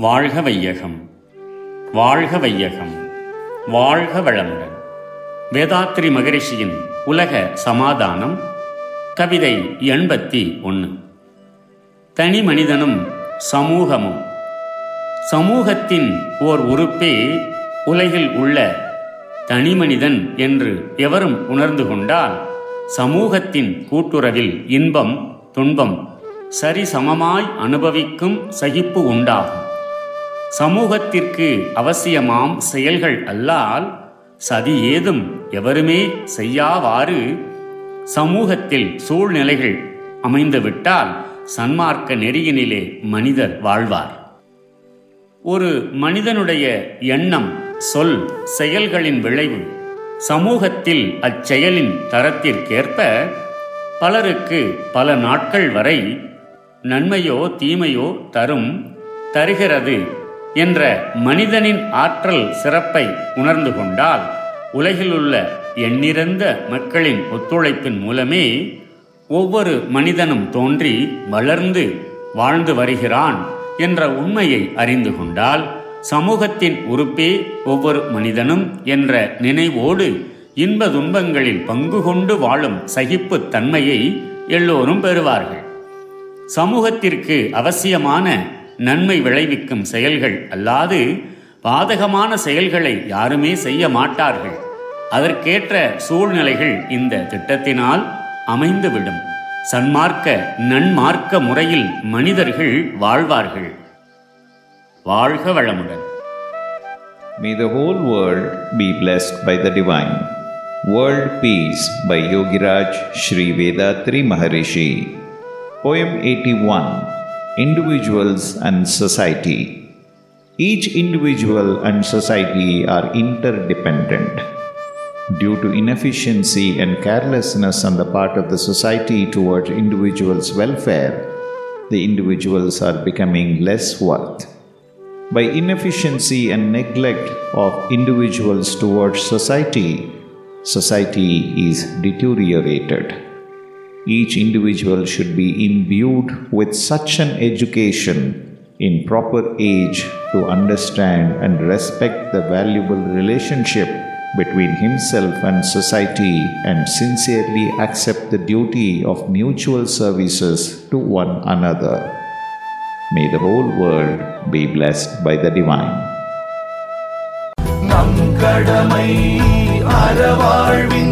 வாழ்க வையகம் வாழ்க வையகம் வாழ்க வளமுடன். வேதாத்ரி மகரிஷியின் உலக சமாதானம் கவிதை எண்பத்தி ஒன்று தனி மனிதனும் சமூகமும். சமூகத்தின் ஓர் உறுப்பே உலகில் உள்ள தனி மனிதன் என்று எவரும் உணர்ந்து கொண்டால் சமூகத்தின் கூட்டுறவில் இன்பம் துன்பம் சரிசமமாய் அனுபவிக்கும் சகிப்பு உண்டாகும். சமூகத்திற்கு அவசியமாம் செயல்கள் அல்லால் சதி ஏதும் எவருமே செய்யாவாறு சமூகத்தில் சூழ்நிலைகள் அமைந்துவிட்டால் சன்மார்க்க நெறியினிலே மனிதர் வாழ்வார். ஒரு மனிதனுடைய எண்ணம் சொல் செயல்களின் விளைவு சமூகத்தில் அச்செயலின் தரத்திற்கேற்ப பலருக்கு பல நாட்கள் வரை நன்மையோ தீமையோ தரும் தருகிறது. என்ற மனிதனின் ஆற்றல் சிறப்பை உணர்ந்து கொண்டால் உலகிலுள்ள எண்ணிறந்த மக்களின் ஒத்துழைப்பின் மூலமே ஒவ்வொரு மனிதனும் தோன்றி வளர்ந்து வாழ்ந்து வருகிறான் என்ற உண்மையை அறிந்து கொண்டால் சமூகத்தின் உறுப்பே ஒவ்வொரு மனிதனும் என்ற நினைவோடு இன்ப துன்பங்களில் பங்கு கொண்டு வாழும் சகிப்புத் தன்மையை எல்லோரும் பெறுவார்கள். சமூகத்திற்கு அவசியமான நன்மை விளைவிக்கும் செயல்கள் அல்லாது பாதகமான செயல்களை யாருமே செய்ய மாட்டார்கள். அதற்கேற்ற சூழ்நிலைகள் இந்த திட்டத்தினால் அமைந்துவிடும். சன்மார்க்க நன்மார்க்க முறையில் மனிதர்கள் வாழ்வார்கள். வாழ்க வளமுடன். May the whole world be blessed by the divine. World Peace by Yogiraj Sri Vedatri Maharishi. Poem 81 Individuals and Society. Each individual and society are interdependent. Due to inefficiency and carelessness on the part of the society towards individuals' welfare, the individuals are becoming less worth. By inefficiency and neglect of individuals towards society, society is deteriorated Each individual should be imbued with such an education in proper age to understand and respect the valuable relationship between himself and society and sincerely accept the duty of mutual services to one another. May the whole world be blessed by the divine. நம் கடமை அறவாழ்வி